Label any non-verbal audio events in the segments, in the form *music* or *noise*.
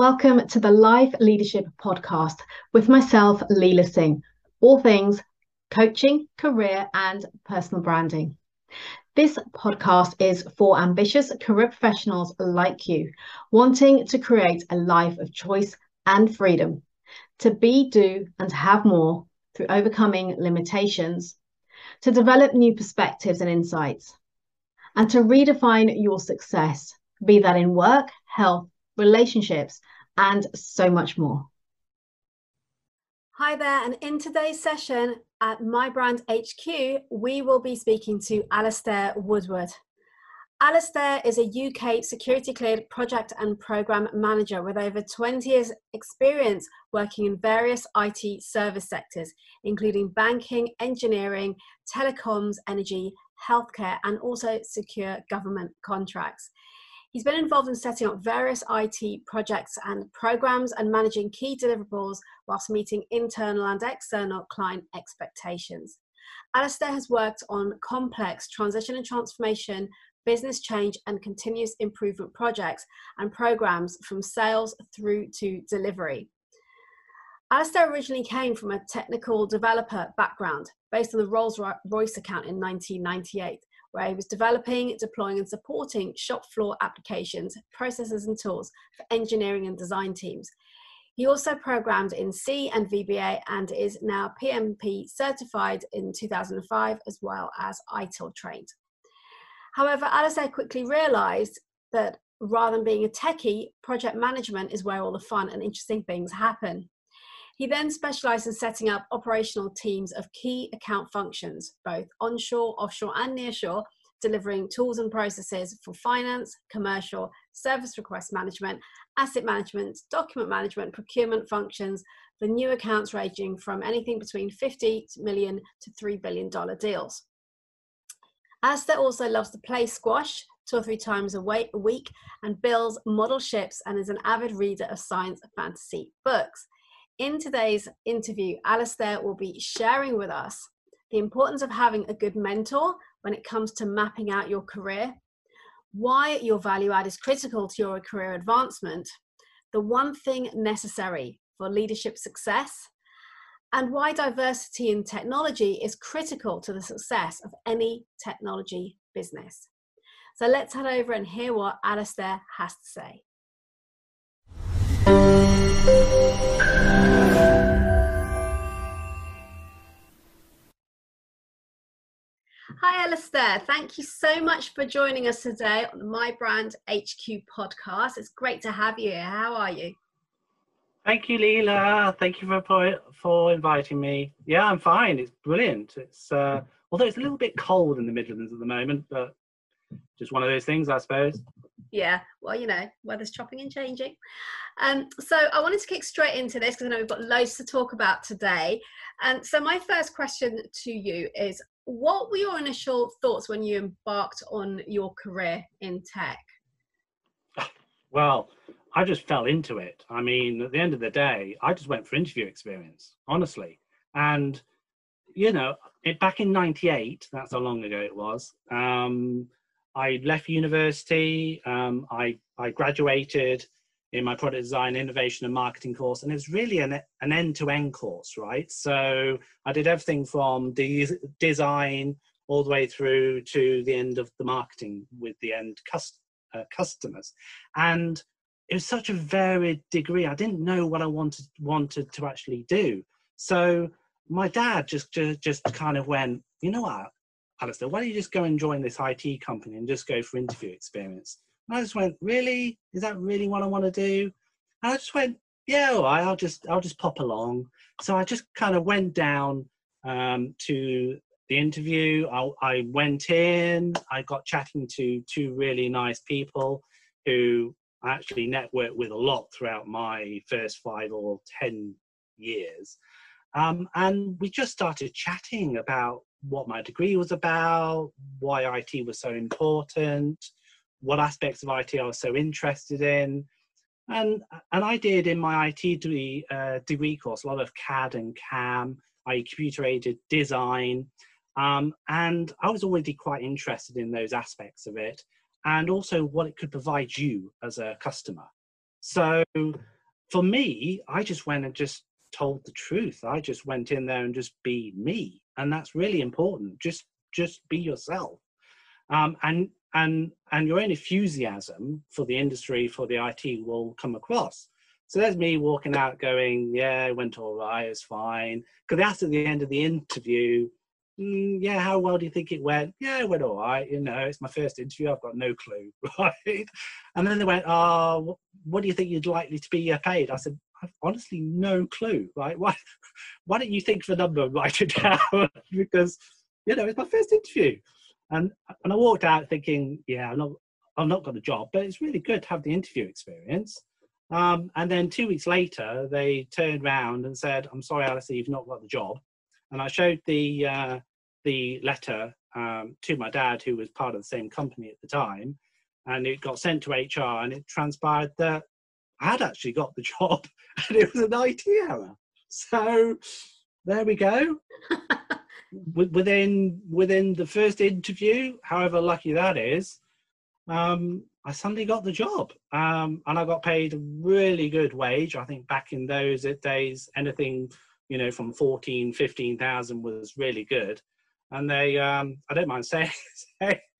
Welcome to the Live Leadership Podcast with myself, Leela Singh, all things coaching, career, and personal branding. This podcast is for ambitious career professionals like you, wanting to create a life of choice and freedom, to be, do, and have more through overcoming limitations, to develop new perspectives and insights, and to redefine your success, be that in work, health, relationships, and so much more. Hi there, and in today's session at mi-brand HQ, we will be speaking to Alistair Woodward. Alistair is a UK security cleared project and program manager with over 20 years' experience working in various IT service sectors, including banking, engineering, telecoms, energy, healthcare, and also secure government contracts. He's been involved in setting up various IT projects and programs and managing key deliverables whilst meeting internal and external client expectations. Alistair has worked on complex transition and transformation, business change, and continuous improvement projects and programs from sales through to delivery. Alistair originally came from a technical developer background based on the Rolls Royce account in 1998 where he was developing, deploying, and supporting shop floor applications, processes, and tools for engineering and design teams. He also programmed in C and VBA and is now PMP certified in 2005 as well as ITIL trained. However, Alistair quickly realized that rather than being a techie, project management is where all the fun and interesting things happen. He then specialised in setting up operational teams of key account functions, both onshore, offshore, and nearshore, delivering tools and processes for finance, commercial, service request management, asset management, document management, procurement functions for new accounts ranging from anything between 50 million to $3 billion deals. Alistair also loves to play squash two or three times a week and builds model ships and is an avid reader of science fantasy books. In today's interview, Alistair will be sharing with us the importance of having a good mentor when it comes to mapping out your career, why your value add is critical to your career advancement, the one thing necessary for leadership success, and why diversity in technology is critical to the success of any technology business. So let's head over and hear what Alistair has to say. Hi, Alistair. Thank you so much for joining us today on the mi-brand HQ podcast. It's great to have you here. How are you? Thank you, Leela. Thank you for for inviting me. Yeah, I'm fine. It's brilliant. It's uh, although it's a little bit cold in the Midlands at the moment, but just one of those things, I suppose. Yeah, well, you know, weather's chopping and changing. Um, so I wanted to kick straight into this because I know we've got loads to talk about today. And so my first question to you is, what were your initial thoughts when you embarked on your career in tech? Well, I just fell into it. I mean, at the end of the day, I just went for interview experience, honestly. And, you know, it, back in 98, that's how long ago it was, um, I left university, um, I, I graduated in my product design, innovation, and marketing course, and it's really an, an end-to-end course, right? So I did everything from de- design all the way through to the end of the marketing with the end uh, customers, and it was such a varied degree. I didn't know what I wanted wanted to actually do. So my dad just just, just kind of went, you know what, Alistair, why don't you just go and join this IT company and just go for interview experience? And I just went, really? Is that really what I want to do? And I just went, yeah, all right, I'll just I'll just pop along. So I just kind of went down um, to the interview. I, I went in. I got chatting to two really nice people who I actually networked with a lot throughout my first five or ten years. Um, and we just started chatting about what my degree was about, why IT was so important, what aspects of IT I was so interested in. And, and I did in my IT degree, uh, degree course a lot of CAD and CAM, I computer aided design. Um, and I was already quite interested in those aspects of it and also what it could provide you as a customer. So for me, I just went and just told the truth. I just went in there and just be me, and that's really important. Just just be yourself, um, and and and your own enthusiasm for the industry for the IT will come across. So there's me walking out, going, "Yeah, it went all right. It's fine." Because they asked at the end of the interview, mm, "Yeah, how well do you think it went?" "Yeah, it went all right. You know, it's my first interview. I've got no clue, *laughs* right?" And then they went, "Oh, what do you think you'd likely to be paid?" I said, I've honestly no clue. Right? *laughs* Why, why don't you think of a number and write it *laughs* down? because you know it's my first interview, and and I walked out thinking, yeah, I'm not, I've not got a job, but it's really good to have the interview experience. Um, and then two weeks later, they turned around and said, "I'm sorry, Alistair, you've not got the job." And I showed the uh, the letter um, to my dad, who was part of the same company at the time, and it got sent to HR, and it transpired that I had actually got the *laughs* job, and it was an IT error. So there we go. *laughs* within within the first interview, however lucky that is, um, I suddenly got the job, um, and I got paid a really good wage. I think back in those days, anything you know from 14, 15,000 was really good. And they, um, I don't mind *laughs* saying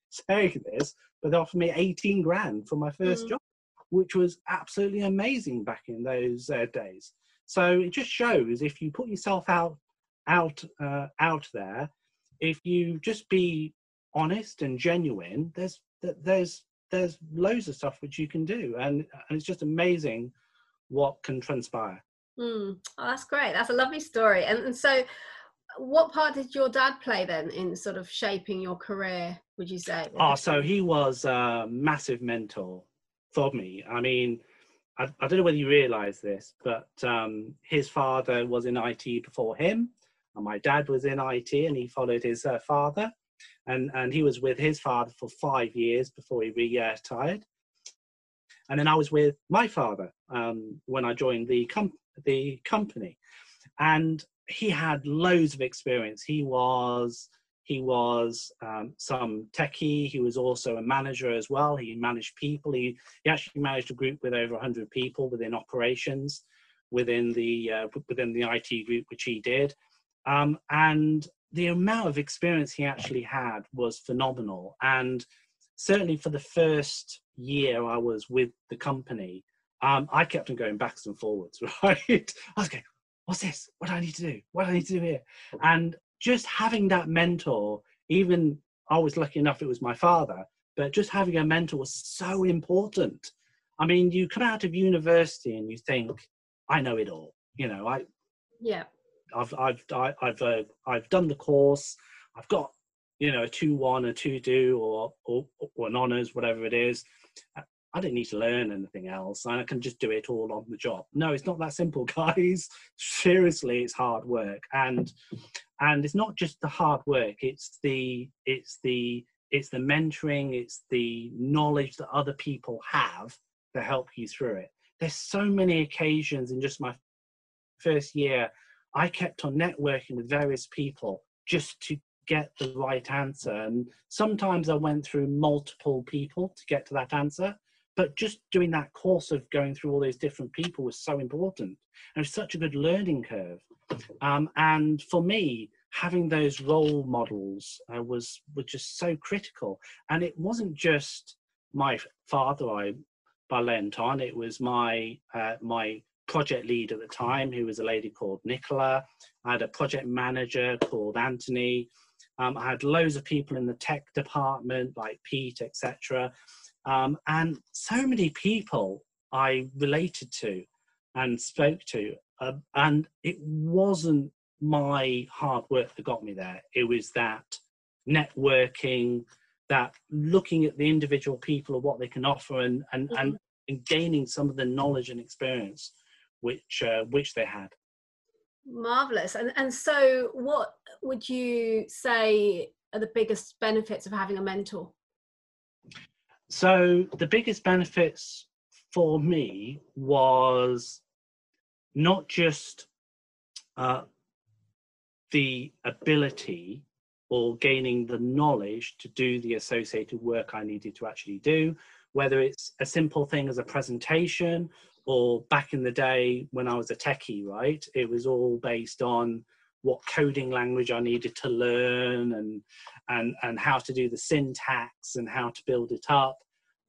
saying this, but they offered me 18 grand for my first mm. job which was absolutely amazing back in those uh, days. So it just shows if you put yourself out out uh, out there, if you just be honest and genuine, there's there's there's loads of stuff which you can do, and and it's just amazing what can transpire. Mm. Oh, that's great. That's a lovely story. And, and so, what part did your dad play then in sort of shaping your career? Would you say? Oh, so he was a massive mentor for me. I mean, I, I don't know whether you realise this, but um, his father was in IT before him, and my dad was in IT, and he followed his uh, father, and and he was with his father for five years before he retired, and then I was with my father um, when I joined the com- the company, and he had loads of experience. He was he was um, some techie. He was also a manager as well. He managed people. He, he actually managed a group with over 100 people within operations, within the uh, within the IT group, which he did. Um, and the amount of experience he actually had was phenomenal. And certainly for the first year I was with the company, um, I kept on going backwards and forwards. *laughs* Right? I was going, what's this? What do I need to do? What do I need to do here? And just having that mentor, even I was lucky enough it was my father, but just having a mentor was so important. I mean, you come out of university and you think, I know it all. You know, I yeah, I've I've I've uh, I've done the course. I've got you know a two one, a two do, or, or or an honors, whatever it is. I don't need to learn anything else. I can just do it all on the job. No, it's not that simple, *laughs* guys. Seriously, it's hard work, and and it's not just the hard work. It's the it's the it's the mentoring. It's the knowledge that other people have to help you through it. There's so many occasions in just my first year, I kept on networking with various people just to get the right answer. And sometimes I went through multiple people to get to that answer but just doing that course of going through all those different people was so important. And it was such a good learning curve. Um, and for me having those role models uh, was was just so critical. And it wasn't just my father i by on it was my uh, my project lead at the time who was a lady called nicola. I had a project manager called anthony. Um, i had loads of people in the tech department like pete etc um, and so many people I related to and spoke to, uh, and it wasn't my hard work that got me there. It was that networking, that looking at the individual people and what they can offer, and and, mm-hmm. and, and gaining some of the knowledge and experience which uh, which they had. Marvelous. And and so, what would you say are the biggest benefits of having a mentor? So the biggest benefits for me was not just uh, the ability or gaining the knowledge to do the associated work I needed to actually do, whether it's a simple thing as a presentation or back in the day when I was a techie, right? It was all based on what coding language I needed to learn and and and how to do the syntax and how to build it up.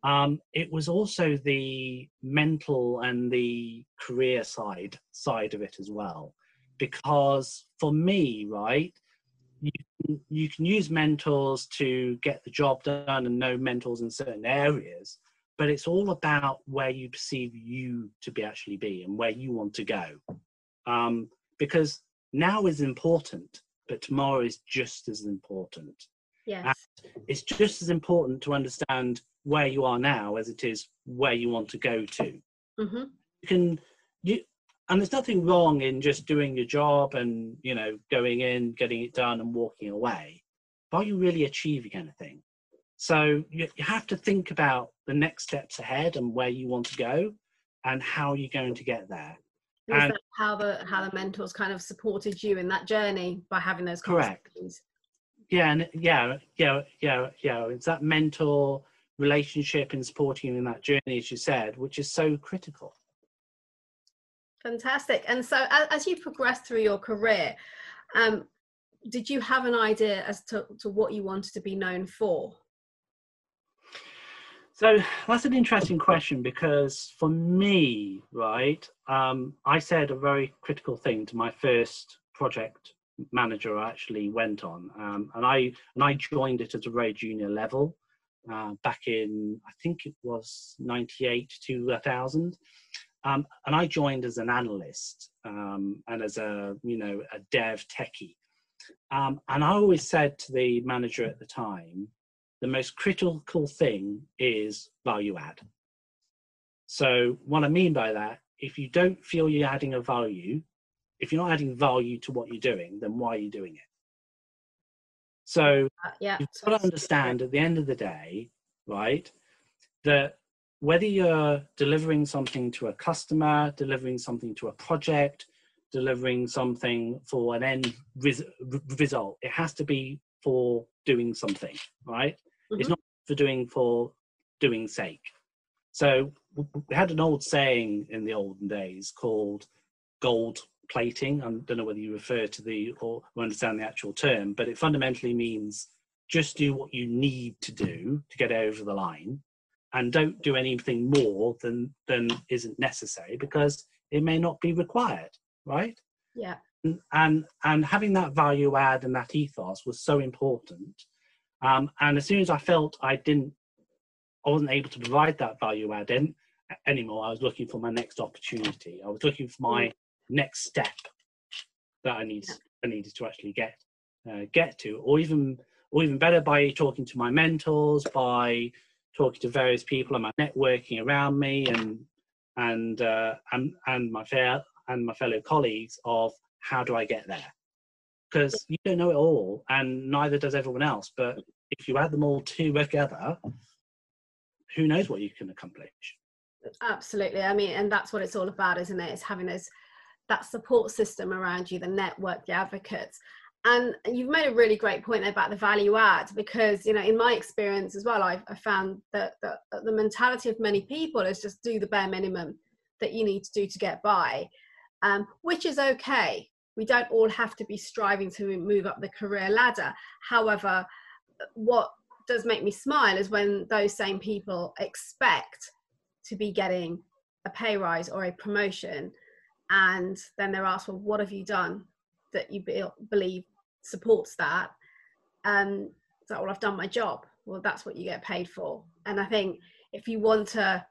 Um, it was also the mental and the career side side of it as well, because for me, right, you you can use mentors to get the job done and know mentors in certain areas, but it's all about where you perceive you to be actually be and where you want to go, um, because now is important, but tomorrow is just as important. Yes. And it's just as important to understand where you are now as it is where you want to go to. Mm-hmm. You can you and there's nothing wrong in just doing your job and you know going in, getting it done, and walking away. But are you really achieving anything? So you, you have to think about the next steps ahead and where you want to go and how you're going to get there. And- that how the how the mentors kind of supported you in that journey by having those Correct. yeah and yeah yeah yeah yeah it's that mentor relationship and supporting you in that journey as you said which is so critical Fantastic. And so, as, as you progressed through your career, um, did you have an idea as to, to what you wanted to be known for? So that's an interesting question because for me right um, i said a very critical thing to my first project manager I actually went on. Um, and i and i joined it at a very junior level uh, back in i think it was 98 to 1000 um, and i joined as an analyst um, and as a you know a dev techie. Um, and i always said to the manager at the time the most critical thing is value add. So, what I mean by that, if you don't feel you're adding a value, if you're not adding value to what you're doing, then why are you doing it? So, Uh, yeah. you've got to understand at the end of the day, right, that whether you're delivering something to a customer, delivering something to a project, delivering something for an end res- result, it has to be for doing something, right? It's Mhm. not for doing for doing sake. So we had an old saying in the olden days called gold plating. I don't know whether you refer to the or understand the actual term, but it fundamentally means just do what you need to do to get over the line and don't do anything more than than isn't necessary because it may not be required right Yeah. and and, and having that value add and that ethos was so important um, and as soon as i felt i didn't i wasn't able to provide that value add in, anymore i was looking for my next opportunity. I was looking for my next step that i need i needed to actually get uh, get to or even or even better by talking to my mentors by talking to various people and my networking around me and and uh, and and my fair and my fellow colleagues of how do I get there because you don't know it all and neither does everyone else but if you add them all together who knows what you can accomplish Absolutely. I mean, and that's what it's all about, isn't it? It's having those that support system around you, the network, the advocates. And you've made a really great point there about the value add because, you know, in my experience as well, I've, I found that, that, that the mentality of many people is just do the bare minimum that you need to do to get by, um, which is okay. We don't all have to be striving to move up the career ladder. However, what does make me smile is when those same people expect to be getting a pay rise or a promotion and then they're asked well what have you done that you be- believe supports that? Um so well i've done my job. Well that's what you get paid for. And i think if you want to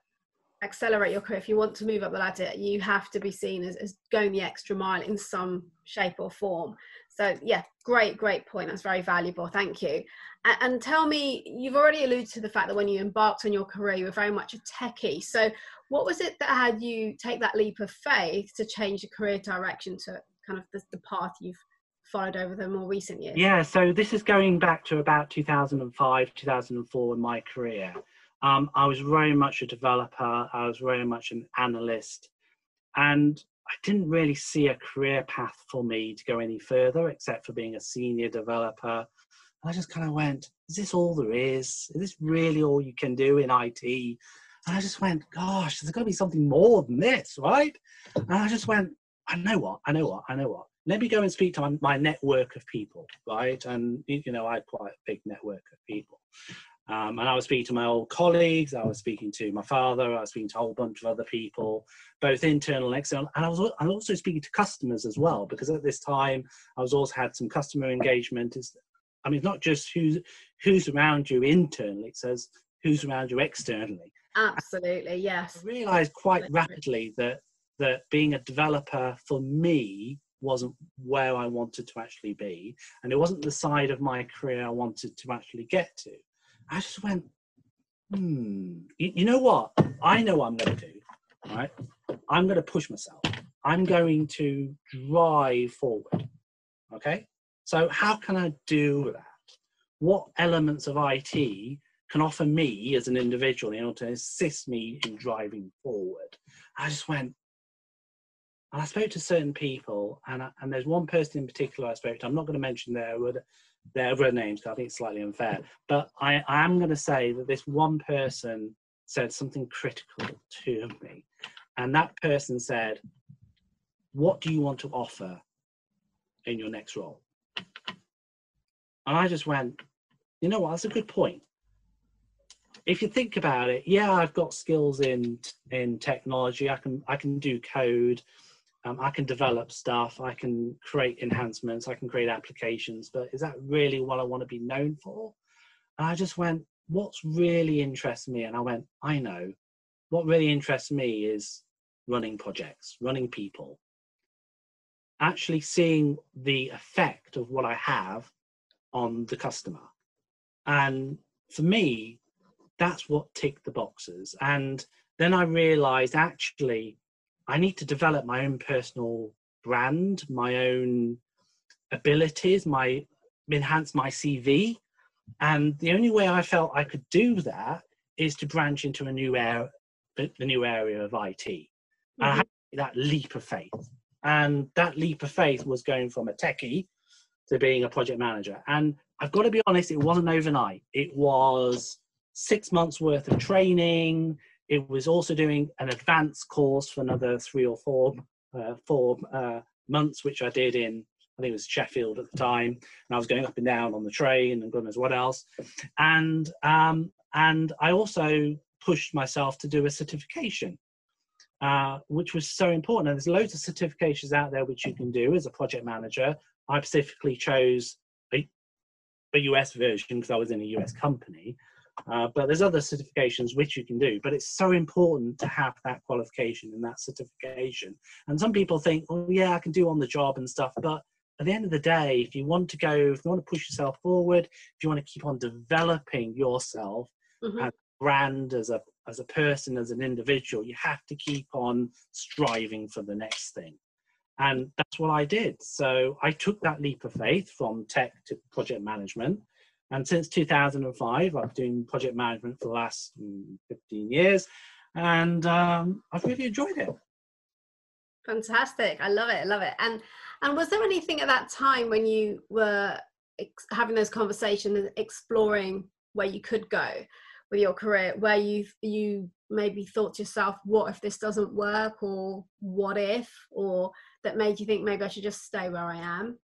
accelerate your career. If you want to move up the ladder you have to be seen as, as going the extra mile in some shape or form. So yeah great great point. That's very valuable. Thank you. And, and tell me you've already alluded to the fact that when you embarked on your career you were very much a techie. So what was it that had you take that leap of faith to change your career direction to kind of the, the path you've followed over the more recent years? Yeah, so this is going back to about 2005, 2004 in my career. Um, I was very much a developer, I was very much an analyst, and I didn't really see a career path for me to go any further except for being a senior developer. And I just kind of went, is this all there is? Is this really all you can do in IT? And I just went, gosh, there's got to be something more than this, right? And I just went, I know what, I know what, I know what. Let me go and speak to my, my network of people, right? And, you know, I had quite a big network of people. Um, and I was speaking to my old colleagues, I was speaking to my father, I was speaking to a whole bunch of other people, both internal and external. And I was, I was also speaking to customers as well, because at this time I was also had some customer engagement. It's, I mean, not just who's, who's around you internally, it says who's around you externally. Absolutely, yes. I realized quite rapidly that, that being a developer for me wasn't where I wanted to actually be. And it wasn't the side of my career I wanted to actually get to. I just went, hmm, you, you know what? I know what I'm going to do, right? I'm going to push myself. I'm going to drive forward. Okay. So, how can I do that? What elements of IT can offer me as an individual in order to assist me in driving forward? I just went, and I spoke to certain people, and, I, and there's one person in particular I spoke to. I'm not going to mention their their other names I think it's slightly unfair. But I, I am going to say that this one person said something critical to me, and that person said, "What do you want to offer in your next role?" And I just went, "You know what? That's a good point." If you think about it, yeah, I've got skills in in technology. I can I can do code. Um, I can develop stuff, I can create enhancements, I can create applications, but is that really what I want to be known for? And I just went, what's really interests me? And I went, I know. What really interests me is running projects, running people, actually seeing the effect of what I have on the customer. And for me, that's what ticked the boxes. And then I realized actually I need to develop my own personal brand, my own abilities, my enhance my CV. And the only way I felt I could do that is to branch into a new area, the new area of IT. Mm-hmm. And I had that leap of faith. And that leap of faith was going from a techie to being a project manager. And I've got to be honest, it wasn't overnight. It was six months worth of training. It was also doing an advanced course for another three or four uh, four uh, months, which I did in I think it was Sheffield at the time, and I was going up and down on the train and goodness what else, and um, and I also pushed myself to do a certification, uh, which was so important. And there's loads of certifications out there which you can do as a project manager. I specifically chose a, a US version because I was in a US company, uh, but there's other certifications which you can do, but it's so important to have that qualification and that certification. And some people think, oh yeah, I can do on the job and stuff, but at the end of the day, if you want to go, if you want to push yourself forward, if you want to keep on developing yourself mm-hmm. as a brand, as a as a person, as an individual, you have to keep on striving for the next thing. And that's what I did. So I took that leap of faith from tech to project management. And since 2005, I've been doing project management for the last mm, 15 years, and um, I've really enjoyed it. Fantastic! I love it. I love it. And and was there anything at that time when you were ex- having those conversations, exploring where you could go with your career, where you you maybe thought to yourself, "What if this doesn't work?" or "What if?" or that made you think maybe I should just stay where I am,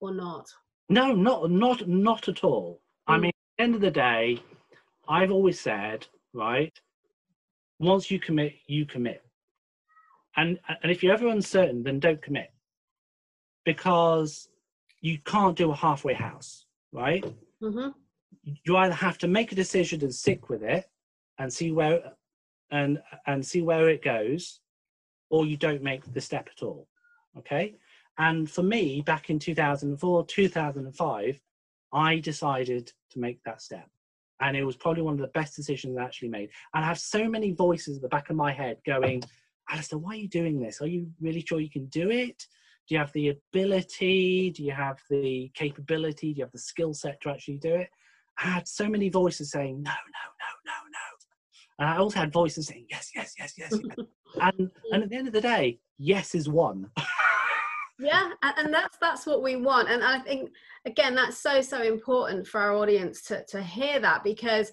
or not? No, not not not at all. I mean, at the end of the day, I've always said, right, once you commit, you commit. And and if you're ever uncertain, then don't commit. Because you can't do a halfway house, right? Mm-hmm. You either have to make a decision and stick with it and see where and and see where it goes, or you don't make the step at all. Okay. And for me, back in 2004, 2005, I decided to make that step. And it was probably one of the best decisions I actually made. And I have so many voices at the back of my head going, Alistair, why are you doing this? Are you really sure you can do it? Do you have the ability? Do you have the capability? Do you have the skill set to actually do it? I had so many voices saying, no, no, no, no, no. And I also had voices saying, yes, yes, yes, yes. yes. *laughs* and, and at the end of the day, yes is one. *laughs* yeah and that's that's what we want and i think again that's so so important for our audience to to hear that because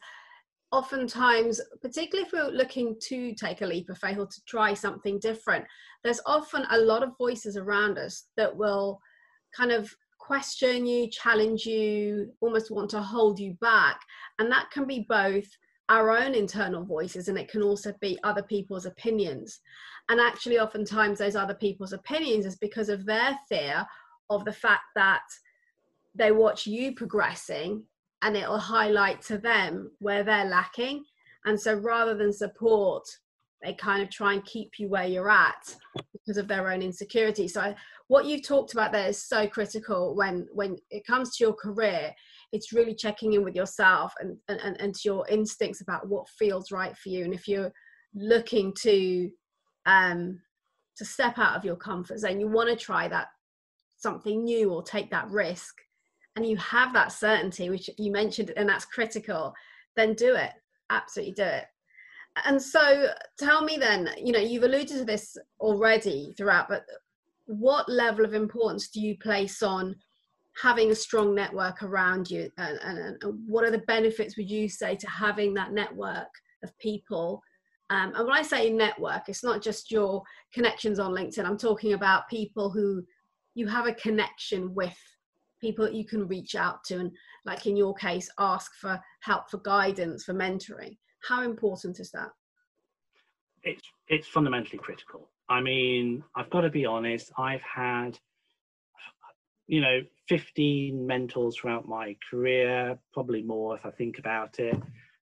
oftentimes, particularly if we're looking to take a leap of faith or to try something different, there's often a lot of voices around us that will kind of question you, challenge you, almost want to hold you back. And that can be both our own internal voices and it can also be other people's opinions. And actually, oftentimes, those other people's opinions is because of their fear of the fact that they watch you progressing and it'll highlight to them where they're lacking. And so rather than support, they kind of try and keep you where you're at because of their own insecurity. So what you've talked about there is so critical when when it comes to your career. It's really checking in with yourself and, and, and to your instincts about what feels right for you. And if you're looking to um to step out of your comfort zone, you want to try that something new or take that risk and you have that certainty, which you mentioned, and that's critical, then do it. Absolutely do it. And so tell me then, you know, you've alluded to this already throughout, but what level of importance do you place on having a strong network around you? And, and, and what are the benefits, would you say, to having that network of people? Um, and when I say network, it's not just your connections on LinkedIn. I'm talking about people who you have a connection with people that you can reach out to and like in your case ask for help for guidance for mentoring how important is that it's it's fundamentally critical i mean i've got to be honest i've had you know 15 mentors throughout my career probably more if i think about it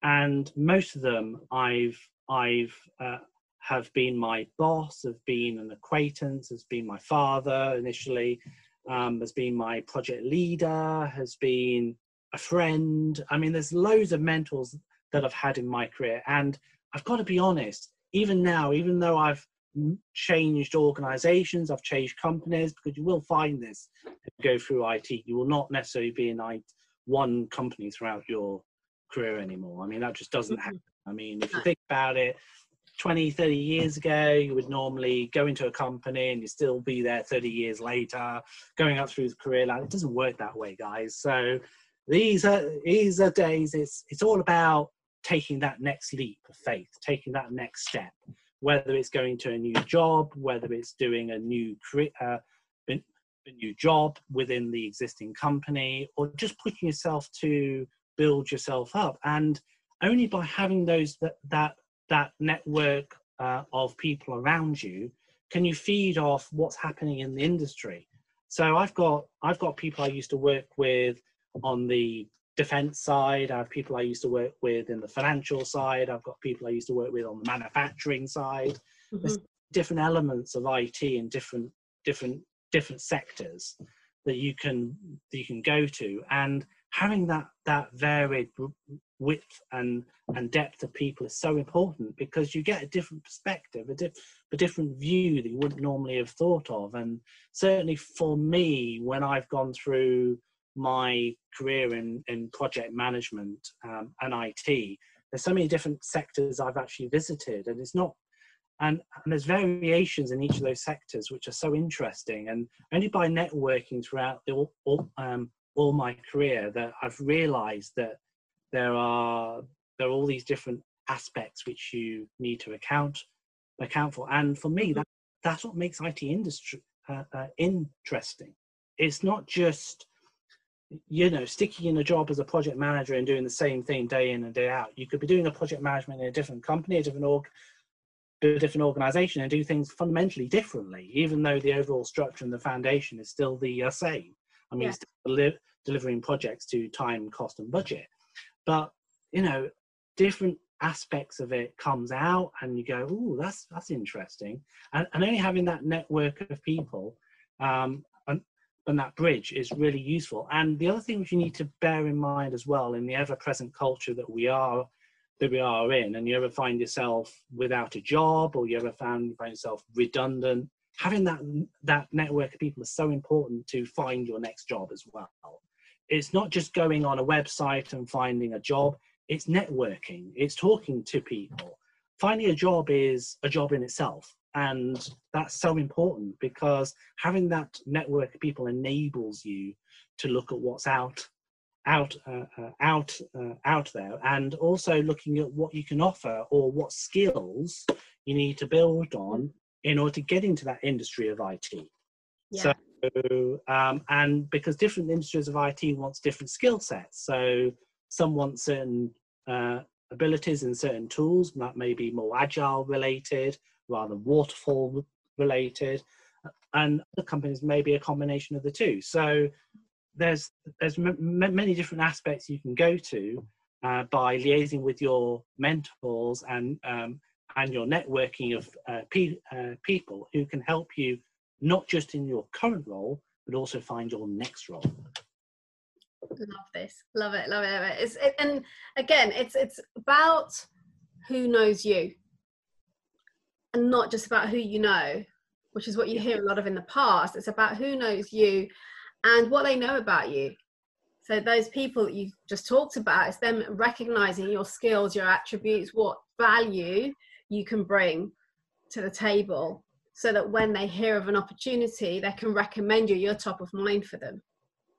and most of them i've i've uh, have been my boss have been an acquaintance has been my father initially um, has been my project leader, has been a friend. I mean, there's loads of mentors that I've had in my career. And I've got to be honest, even now, even though I've changed organizations, I've changed companies, because you will find this go through IT. You will not necessarily be in one company throughout your career anymore. I mean, that just doesn't mm-hmm. happen. I mean, if you think about it, 20, 30 years ago, you would normally go into a company and you still be there 30 years later, going up through the career ladder. It doesn't work that way, guys. So these are these are days. It's it's all about taking that next leap of faith, taking that next step. Whether it's going to a new job, whether it's doing a new uh, a new job within the existing company, or just pushing yourself to build yourself up. And only by having those that that that network uh, of people around you can you feed off what's happening in the industry so i've got i've got people i used to work with on the defense side i have people i used to work with in the financial side i've got people i used to work with on the manufacturing side. Mm-hmm. there's different elements of it in different different different sectors that you can that you can go to. And having that that varied width and and depth of people is so important because you get a different perspective a, diff, a different view that you wouldn't normally have thought of. And certainly for me when i've gone through my career in in project management um, and it there's so many different sectors i've actually visited and it's not and, and there's variations in each of those sectors which are so interesting and only by networking throughout the all, um, all my career that I've realized that there are there are all these different aspects which you need to account account for and for me that that's what makes IT industry uh, uh, interesting. It's not just you know sticking in a job as a project manager and doing the same thing day in and day out you could be doing a project management in a different company a different org a different organization and do things fundamentally differently even though the overall structure and the foundation is still the uh, same i mean yeah delivering projects to time, cost, and budget. But you know, different aspects of it comes out, and you go, "Oh, that's that's interesting." And, and only having that network of people um, and, that bridge is really useful. And the other thing which you need to bear in mind as well, in the ever-present culture that we are that we are in, and you ever find yourself without a job, or you ever found, find yourself redundant, having that that network of people is so important to find your next job as well. It's not just going on a website and finding a job. It's networking. It's talking to people. Finding a job is a job in itself and that's so important because having that network of people enables you to look at what's out out uh, uh, out uh, out there and also looking at what you can offer or what skills you need to build on in order to get into that industry of IT. Yeah. So um, and because different industries of IT wants different skill sets. So some want certain uh, abilities in certain tools that may be more agile related rather waterfall related and other companies may be a combination of the two. So there's there's m- many different aspects you can go to uh, by liaising with your mentors and um, and your networking of uh, pe- uh, people who can help you not just in your current role but also find your next role. Love this. Love it. Love it. Love it. It's it, and again it's it's about who knows you and not just about who you know which is what you hear a lot of in the past it's about who knows you and what they know about you. So those people that you just talked about, it's them recognizing your skills, your attributes, what value you can bring to the table so that when they hear of an opportunity, they can recommend you, you're top of mind for them.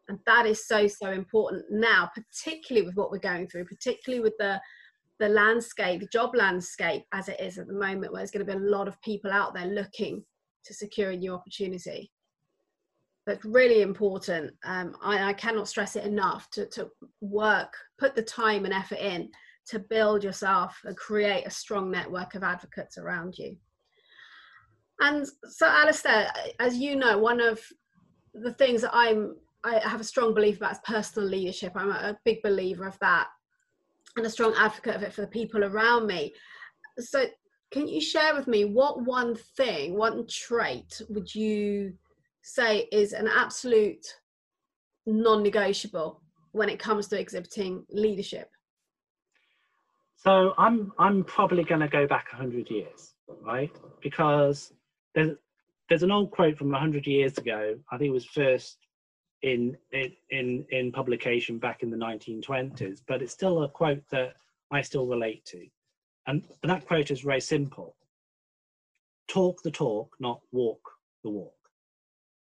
And that is so, so important now, particularly with what we're going through, particularly with the the landscape, the job landscape as it is at the moment, where there's going to be a lot of people out there looking to secure a new opportunity that's really important. Um, I, I, cannot stress it enough to, to work, put the time and effort in to build yourself and create a strong network of advocates around you. And so, Alistair, as you know, one of the things that I'm I have a strong belief about is personal leadership. I'm a, a big believer of that and a strong advocate of it for the people around me. So, can you share with me what one thing, one trait would you say is an absolute non-negotiable when it comes to exhibiting leadership? So I'm I'm probably going to go back hundred years, right? Because there's there's an old quote from hundred years ago. I think it was first in in in publication back in the 1920s, but it's still a quote that I still relate to, and that quote is very simple: "Talk the talk, not walk the walk."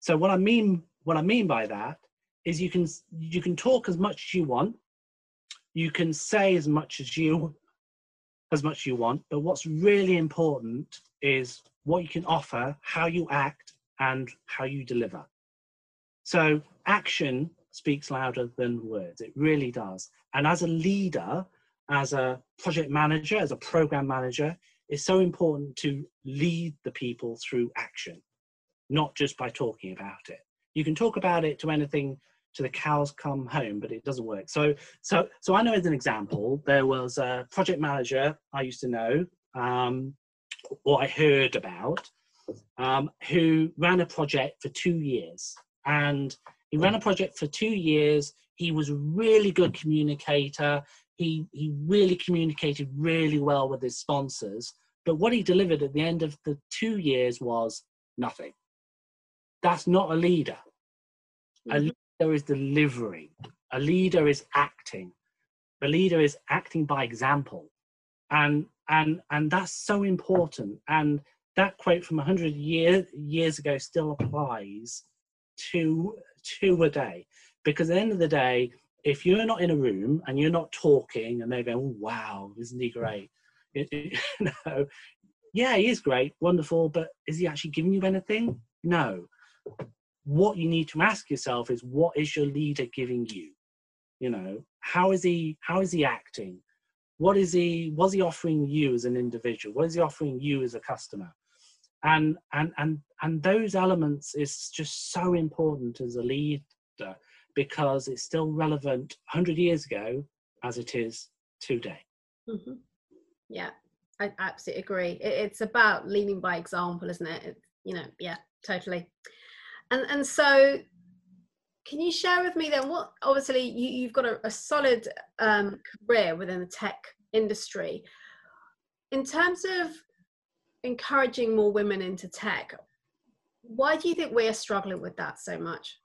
So what I mean what I mean by that is you can you can talk as much as you want, you can say as much as you as much as you want, but what's really important is what you can offer, how you act, and how you deliver. So action speaks louder than words. It really does. And as a leader, as a project manager, as a program manager, it's so important to lead the people through action not just by talking about it. You can talk about it to anything to the cows come home, but it doesn't work. So, so, so I know as an example, there was a project manager I used to know, um, or I heard about, um, who ran a project for two years. And he ran a project for two years. He was a really good communicator. He, he really communicated really well with his sponsors. But what he delivered at the end of the two years was nothing. That's not a leader. A mm-hmm. leader is delivering. A leader is acting. A leader is acting by example. And and and that's so important. And that quote from 100 year, years ago still applies to to a day. Because at the end of the day if you're not in a room and you're not talking and they're going oh, wow isn't he great? *laughs* You know yeah he is great wonderful but is he actually giving you anything? No. What you need to ask yourself is what is your leader giving you? You know how is he how is he acting? What is he what's he offering you as an individual? What is he offering you as a customer and and and and those elements is just so important as a leader because it's still relevant 100 years ago as it is today mm-hmm. yeah i absolutely agree it's about leading by example isn't it? you know yeah totally and and so can you share with me then what obviously you, have got a, a solid um, career within the tech industry in terms of encouraging more women into tech why do you think we're struggling with that so much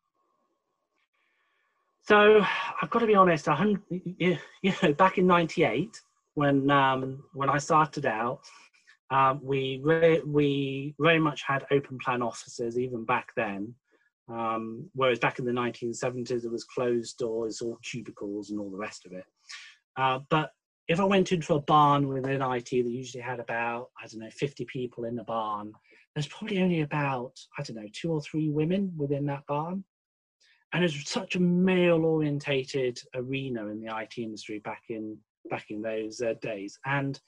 so i've got to be honest you know back in 98 when um, when i started out um, we re- we very much had open plan offices even back then. Um, whereas back in the 1970s, it was closed doors, all cubicles, and all the rest of it. Uh, but if I went into a barn within IT that usually had about, I don't know, 50 people in the barn, there's probably only about, I don't know, two or three women within that barn. And it's such a male orientated arena in the IT industry back in back in those uh, days. And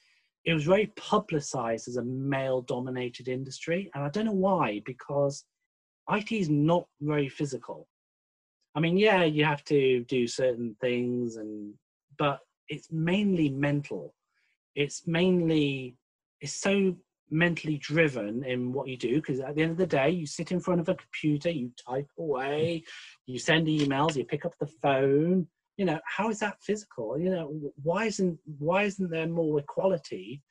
it was very publicized as a male dominated industry. And I don't know why, because IT is not very physical. I mean, yeah, you have to do certain things and but it's mainly mental. It's mainly it's so mentally driven in what you do because at the end of the day you sit in front of a computer you type away you send emails you pick up the phone. You know how is that physical? You know why isn't why isn't there more equality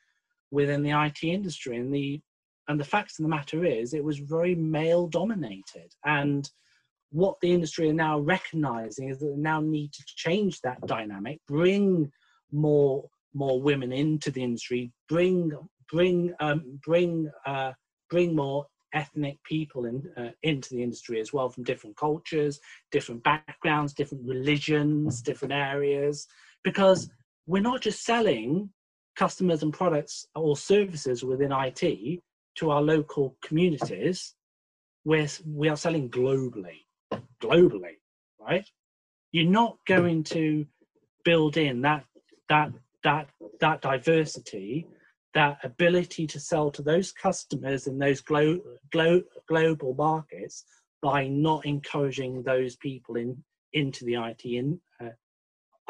within the IT industry? And the and the fact of the matter is it was very male dominated. And what the industry are now recognizing is that they now need to change that dynamic bring more more women into the industry bring bring um, bring uh, bring more ethnic people in, uh, into the industry as well from different cultures, different backgrounds, different religions, different areas, because we're not just selling customers and products or services within IT to our local communities. We're, we are selling globally, globally, right? You're not going to build in that that that that diversity that ability to sell to those customers in those glo- glo- global markets by not encouraging those people in into the IT in, uh,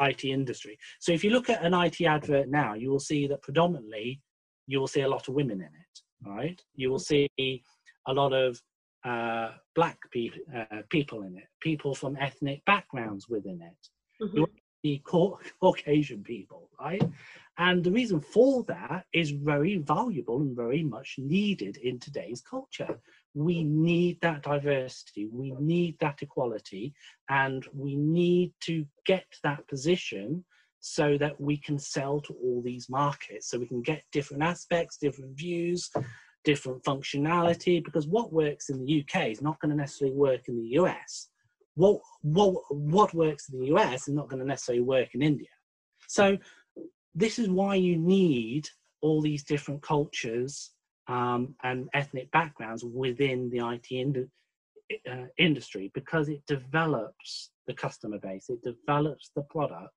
IT industry. So if you look at an IT advert now, you will see that predominantly you will see a lot of women in it, right? You will see a lot of uh, black pe- uh, people in it, people from ethnic backgrounds within it. Mm-hmm. The Caucasian people, right? And the reason for that is very valuable and very much needed in today's culture. We need that diversity, we need that equality, and we need to get that position so that we can sell to all these markets, so we can get different aspects, different views, different functionality, because what works in the UK is not going to necessarily work in the US. What, what, what works in the US is not going to necessarily work in India. So this is why you need all these different cultures um, and ethnic backgrounds within the IT ind- uh, industry because it develops the customer base, it develops the product,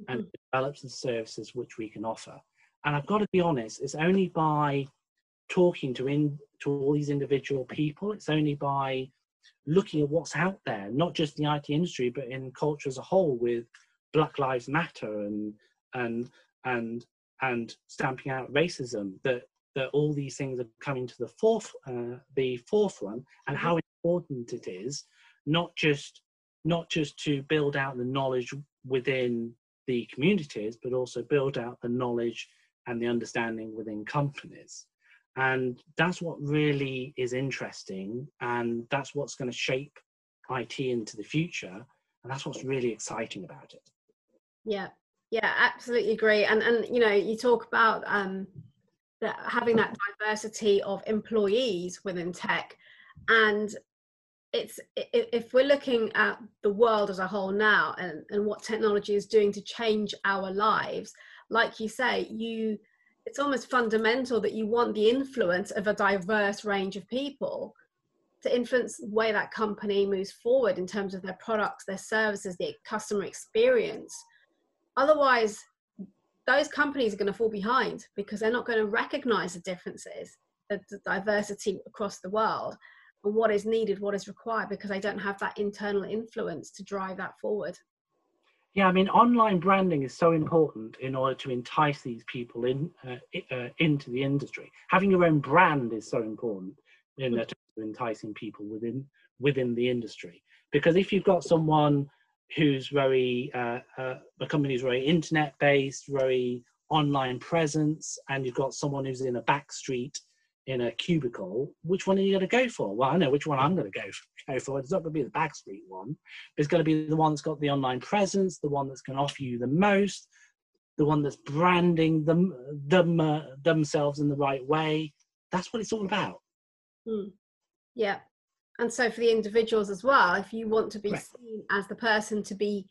mm-hmm. and develops the services which we can offer. And I've got to be honest, it's only by talking to in to all these individual people, it's only by looking at what's out there, not just the IT industry, but in culture as a whole, with Black Lives Matter and and and and stamping out racism that that all these things are coming to the forth uh, the forefront and how important it is not just not just to build out the knowledge within the communities but also build out the knowledge and the understanding within companies and that's what really is interesting and that's what's going to shape IT into the future and that's what's really exciting about it. Yeah yeah absolutely agree. And and you know you talk about um that having that diversity of employees within tech and it's if we're looking at the world as a whole now and, and what technology is doing to change our lives like you say you it's almost fundamental that you want the influence of a diverse range of people to influence the way that company moves forward in terms of their products their services the customer experience Otherwise, those companies are going to fall behind because they're not going to recognize the differences, the, the diversity across the world, and what is needed, what is required, because they don't have that internal influence to drive that forward. Yeah, I mean, online branding is so important in order to entice these people in uh, uh, into the industry. Having your own brand is so important in mm. enticing people within within the industry. Because if you've got someone who's very uh, uh, a company who's very internet based, very online presence, and you've got someone who's in a back street in a cubicle. Which one are you going to go for? Well, I know which one I'm going to go for. Go for. It's not going to be the Backstreet one. It's going to be the one that's got the online presence, the one that's going to offer you the most, the one that's branding them them uh, themselves in the right way. That's what it's all about. Hmm. Yeah, and so for the individuals as well if you want to be Right. seen as the person to be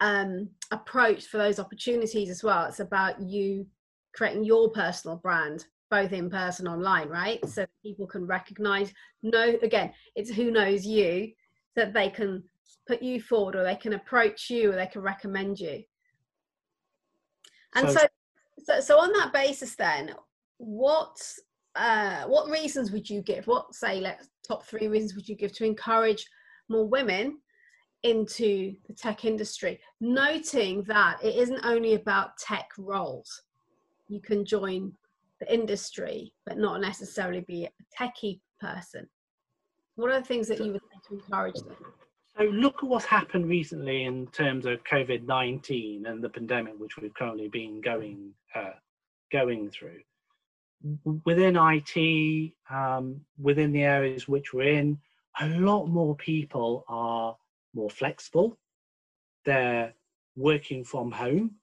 um, approached for those opportunities as well it's about you creating your personal brand both in person online right? So people can recognize no again it's who knows you so that they can put you forward or they can approach you or they can recommend you. And So- so so, so on that basis then what uh, what reasons would you give what say Let's top three reasons would you give to encourage more women into the tech industry? Noting that it isn't only about tech roles. You can join the industry but not necessarily be a techie person what are the things that you would say to encourage them So look at what's happened recently in terms of COVID nineteen and the pandemic, which we've currently been going uh, going through. Within IT, um, within the areas which we're in, a lot more people are more flexible. They're working from home,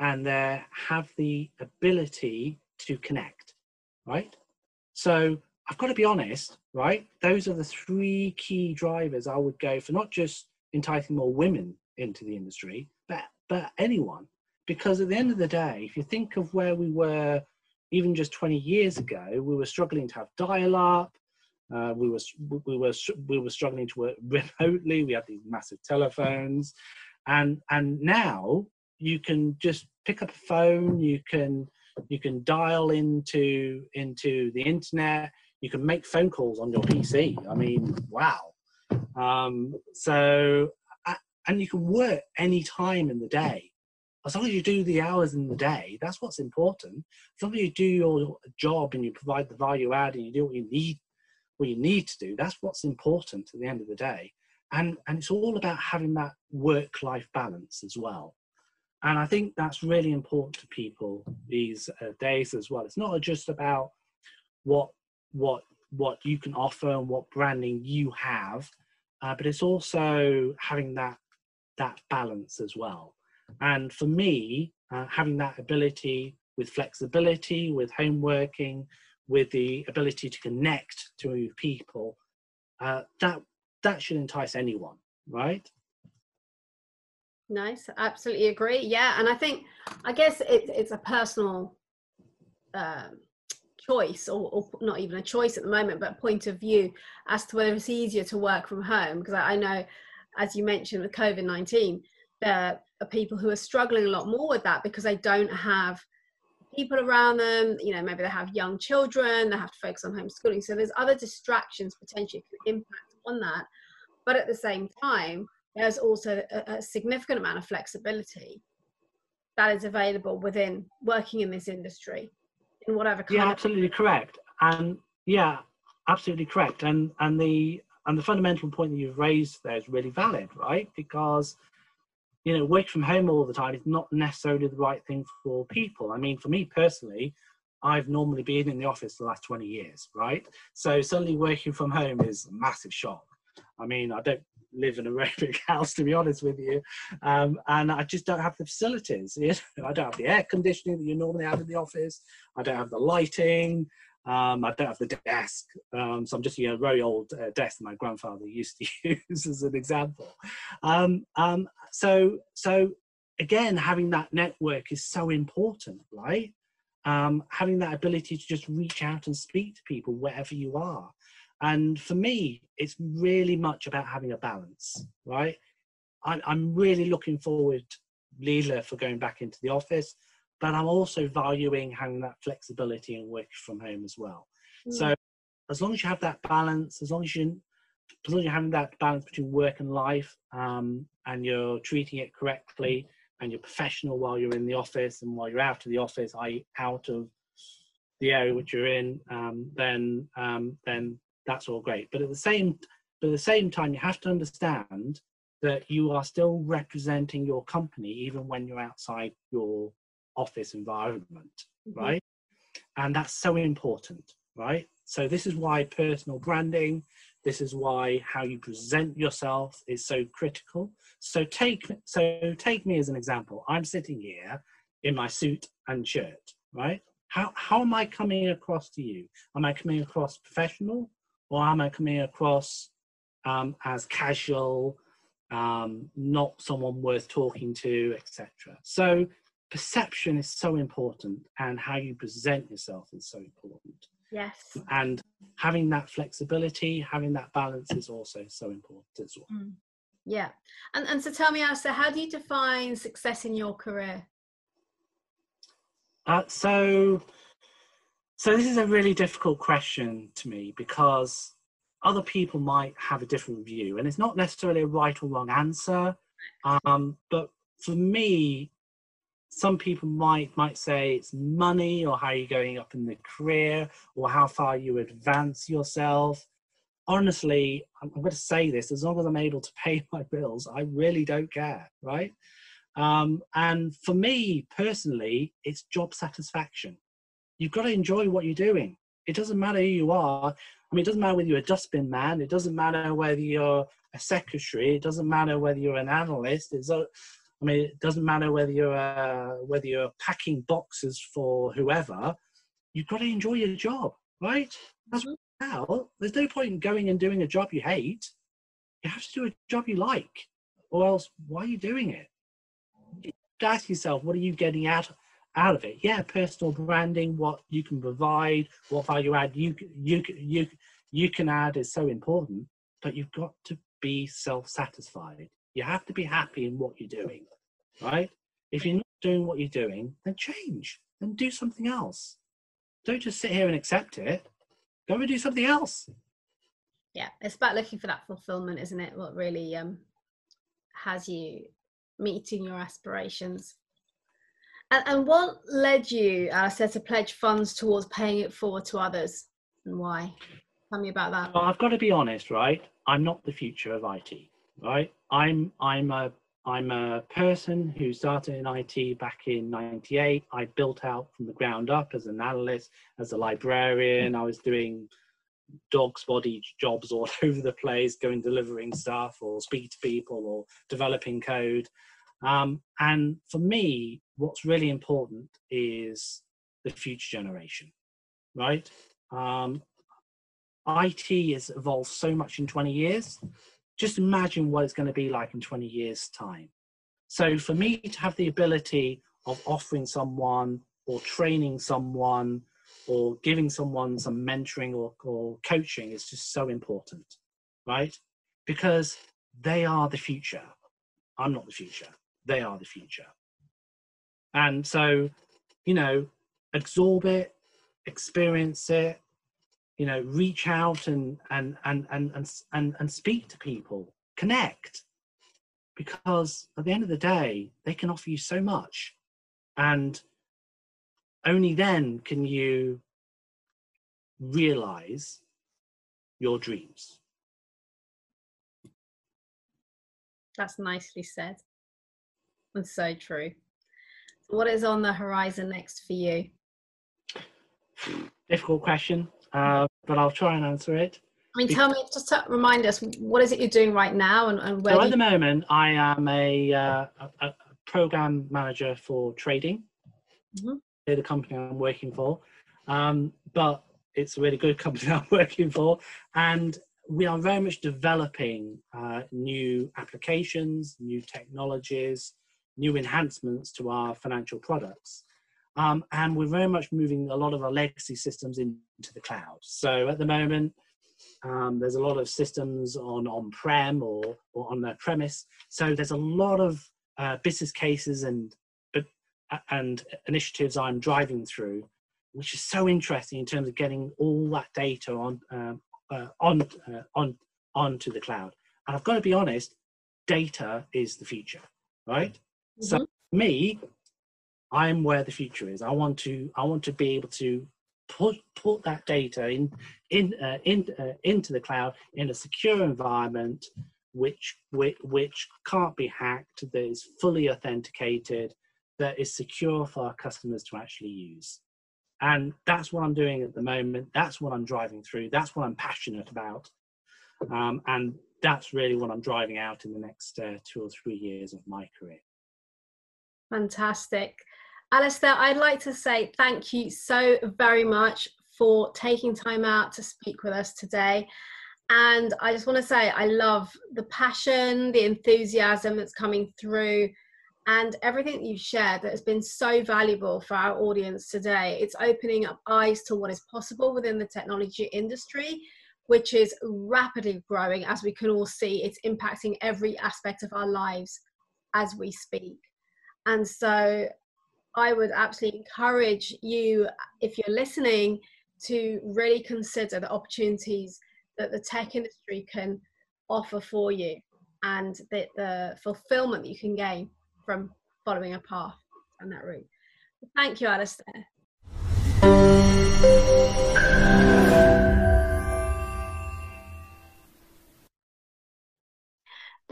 and they have the ability to connect. Right. So I've got to be honest, right? Those are the three key drivers I would go for, not just enticing more women into the industry, but but anyone. Because at the end of the day, if you think of where we were even just 20 years ago, we were struggling to have dial-up. Uh, we were we were we were struggling to work *laughs* remotely. We had these massive telephones, and and now you can just pick up a phone. You can you can dial into into the internet you can make phone calls on your PC. I mean, wow. Um, so, and you can work any time in the day. As long as you do the hours in the day, that's what's important. As long as you do your job and you provide the value add and you do what you need, what you need to do, that's what's important at the end of the day. And and it's all about having that work-life balance as well. And I think that's really important to people these uh, days as well. It's not just about what what what you can offer and what branding you have uh, but it's also having that that balance as well and for me uh, having that ability with flexibility with home working with the ability to connect to people uh, that that should entice anyone right Nice, absolutely agree. Yeah, and I think, I guess it, it's a personal um, choice, or, or not even a choice at the moment, but point of view as to whether it's easier to work from home. Because I, I know, as you mentioned with COVID 19, there are people who are struggling a lot more with that because they don't have people around them. You know, maybe they have young children, they have to focus on homeschooling. So there's other distractions potentially can impact on that. But at the same time, there's also a, a significant amount of flexibility that is available within working in this industry in whatever kind yeah absolutely correct. And yeah absolutely correct. And and the and the fundamental point that you've raised there is really valid right? Because you know work from home all the time is not necessarily the right thing for people. I mean for me personally i've normally been in the office the last 20 years right? So suddenly working from home is a massive shock. I mean i don't live in a *laughs* very big house to be honest with you. Um, and i just don't have the facilities you know, *laughs* i don't have the air conditioning that you normally have in the office. I don't have the lighting. Um, i don't have the desk. Um, so i'm just using a very old uh, desk my grandfather *laughs* used to use as an example. Um, um, so so again having that network is so important right? Um, having that ability to just reach out and speak to people wherever you are and for me it's really much about having a balance right I, i'm really looking forward leela for going back into the office but i'm also valuing having that flexibility and work from home as well Mm. so as long as you have that balance as long as you as long as you're having that balance between work and life um, and you're treating it correctly and you're professional while you're in the office and while you're out of the office i.e. out of the area which you're in um, then um, then that's all great. But at the same but at the same time you have to understand that you are still representing your company even when you're outside your office environment Mhm. right? And that's so important right? So this is why personal branding this is why how you present yourself is so critical. So take so take me as an example. I'm sitting here in my suit and shirt right? How how am i coming across to you? Am i coming across professional or am I coming across um, as casual, um, not someone worth talking to, etc. So perception is so important, and how you present yourself is so important. Yes. And having that flexibility, having that balance is also so important as well. Mm. Yeah. And and so tell me, Alistair, how do you define success in your career? Uh, so, so this is a really difficult question to me because other people might have a different view, and it's not necessarily a right or wrong answer. Um, but for me, some people might might say it's money or how you're going up in the career or how far you advance yourself. Honestly i'm, going to say this as long as i'm able to *laughs* pay my bills i really don't care right? Um, and for me personally it's job satisfaction you've got to enjoy what you're doing it doesn't matter who you are i mean it doesn't matter whether you're a dustbin man it doesn't matter whether you're a secretary it doesn't matter whether you're an analyst it's a, I mean, it doesn't matter whether you're uh, whether you're packing boxes for whoever. You've got to enjoy your job, right? That's mm-hmm. now. There's no point in going and doing a job you hate. You have to do a job you like, or else why are you doing it? You ask yourself, what are you getting out out of it? Yeah, personal branding, what you can provide, what value add you you you you can add is so important. But you've got to be self satisfied. You have to be happy in what you're doing, right? If you're not doing what you're doing, then change and do something else. Don't just sit here and accept it. Go and do something else. Yeah, it's about looking for that fulfillment, isn't it? What really um, has you meeting your aspirations. And, and what led you, uh, Alistair, to pledge funds towards paying it forward to others and why? Tell me about that. Well, I've got to be honest, right? I'm not the future of IT right? I'm I'm a I'm a person who started in IT back in '98. I built out from the ground up as an analyst, as a librarian. I was doing dog's body jobs all *laughs* over the place, going delivering stuff or speak to people or developing code. Um, and for me, what's really important is the future generation, right? Um, IT has evolved so much in 20 years just imagine what it's going to be like in 20 years' time. So for me to have the ability of offering someone or training someone or giving someone some mentoring or, or coaching is just so important, right? Because they are the future. I'm not the future. They are the future. And so, you know, absorb it, experience it, you know reach out and and and and and and, and speak to people. Connect. Because at the end of the day they can offer you so much. And only then can you realize your dreams. That's nicely said and so true what is on the horizon next for you difficult question uh, but I'll try and answer it. I mean, tell me, just to remind us, what is it you're doing right now, and, and where? So at you... the moment, I am a, uh, a, a program manager for trading. Mm-hmm. They're the company I'm working for, um, but it's a really good *laughs* company I'm working for, and we are very much developing uh, new applications, new technologies, new enhancements to our financial products. Um, and we're very much moving a lot of our legacy systems into the cloud. So at the moment, um, there's a lot of systems on on-prem or, or on their premise. So there's a lot of uh, business cases and and initiatives I'm driving through, which is so interesting in terms of getting all that data on um, uh, on uh, on onto the cloud. And I've got to be honest, data is the future, right? Mm-hmm. So me, I'm where the future is. I want to I want to be able to put put that data in in uh, in uh, into the cloud in a secure environment which, which which can't be hacked that is fully authenticated that is secure for our customers to actually use. And that's what i'm doing at the moment. That's what i'm driving through. That's what i'm passionate about. Um, and that's really what i'm driving out in the next uh, two or three years of my career fantastic Alistair, I'd like to say thank you so very much for taking time out to speak with us today. And I just want to say, I love the passion, the enthusiasm that's coming through, and everything that you've shared that has been so valuable for our audience today. It's opening up eyes to what is possible within the technology industry, which is rapidly growing as we can all see. It's impacting every aspect of our lives as we speak. And so I would absolutely encourage you, if you're listening, to really consider the opportunities that the tech industry can offer for you and the, the fulfillment that you can gain from following a path on that route. Thank you, Alistair.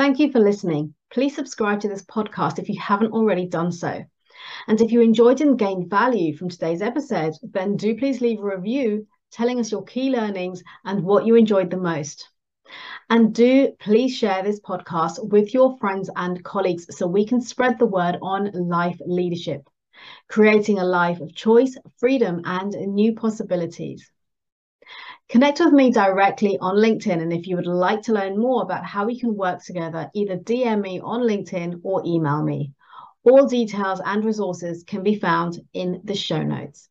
Thank you for listening. Please subscribe to this podcast if you haven't already done so. And if you enjoyed and gained value from today's episode, then do please leave a review telling us your key learnings and what you enjoyed the most. And do please share this podcast with your friends and colleagues so we can spread the word on life leadership, creating a life of choice, freedom, and new possibilities. Connect with me directly on LinkedIn. And if you would like to learn more about how we can work together, either DM me on LinkedIn or email me. All details and resources can be found in the show notes.